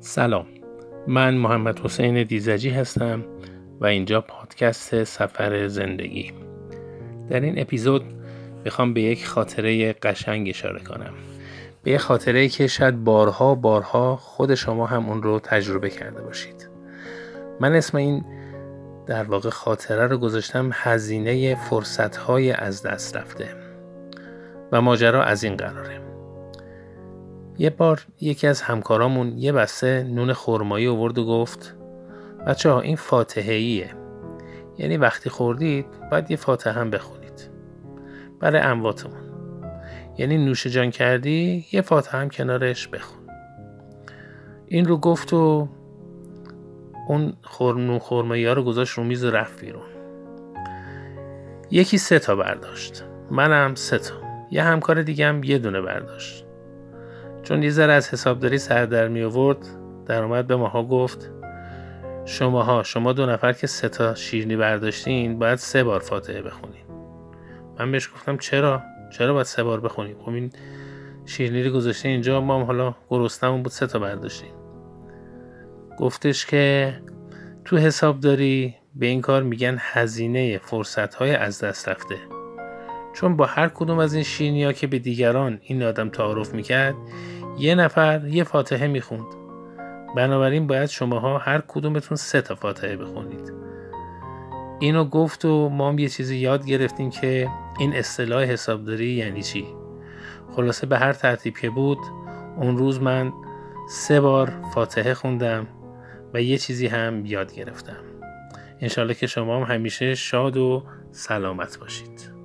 سلام. من محمد حسین دیزجی هستم و اینجا پادکست سفر زندگی. در این اپیزود می‌خوام به یک خاطره قشنگ اشاره کنم. به یک خاطره که شاید بارها بارها خود شما هم اون رو تجربه کرده باشید. من اسم این در واقع خاطره رو گذاشتم هزینه فرصتهای از دست رفته. و ماجرا از این قراره. یه بار یکی از همکارامون یه بسته نون خرمایی آورد و گفت بچه ها این فاتحه ایه یعنی وقتی خوردید باید یه فاتحه هم بخونید. برای امواتمون. یعنی نوش جان کردی یه فاتحه هم کنارش بخون. این رو گفت و اون خورم خرمایی ها رو گذاشت رو میز و رفت بیرون. یکی سه تا برداشت. منم سه تا. یه همکار دیگه هم یه دونه برداشت. چون یه ذره از حسابداری سر در می آورد در اومد به ماها گفت شماها شما دو نفر که سه تا شیرنی برداشتین باید سه بار فاتحه بخونین. من بهش گفتم چرا؟ چرا باید سه بار بخونیم خب این شیرنی رو گذاشته اینجا ما هم حالا گرستمون بود سه تا برداشتیم گفتش که تو حسابداری به این کار میگن هزینه فرصت های از دست رفته. چون با هر کدوم از این شیرنی ها که به دیگران این آدم تعارف می‌کرد یه نفر یه فاتحه می‌خوند. بنابراین باید شماها هر کدومتون سه تا فاتحه بخونید. اینو گفت و ما هم یه چیزی یاد گرفتیم که این اصطلاح حسابداری یعنی چی؟ خلاصه به هر ترتیب که بود اون روز من سه بار فاتحه خوندم و یه چیزی هم یاد گرفتم. انشالله که شما هم همیشه شاد و سلامت باشید.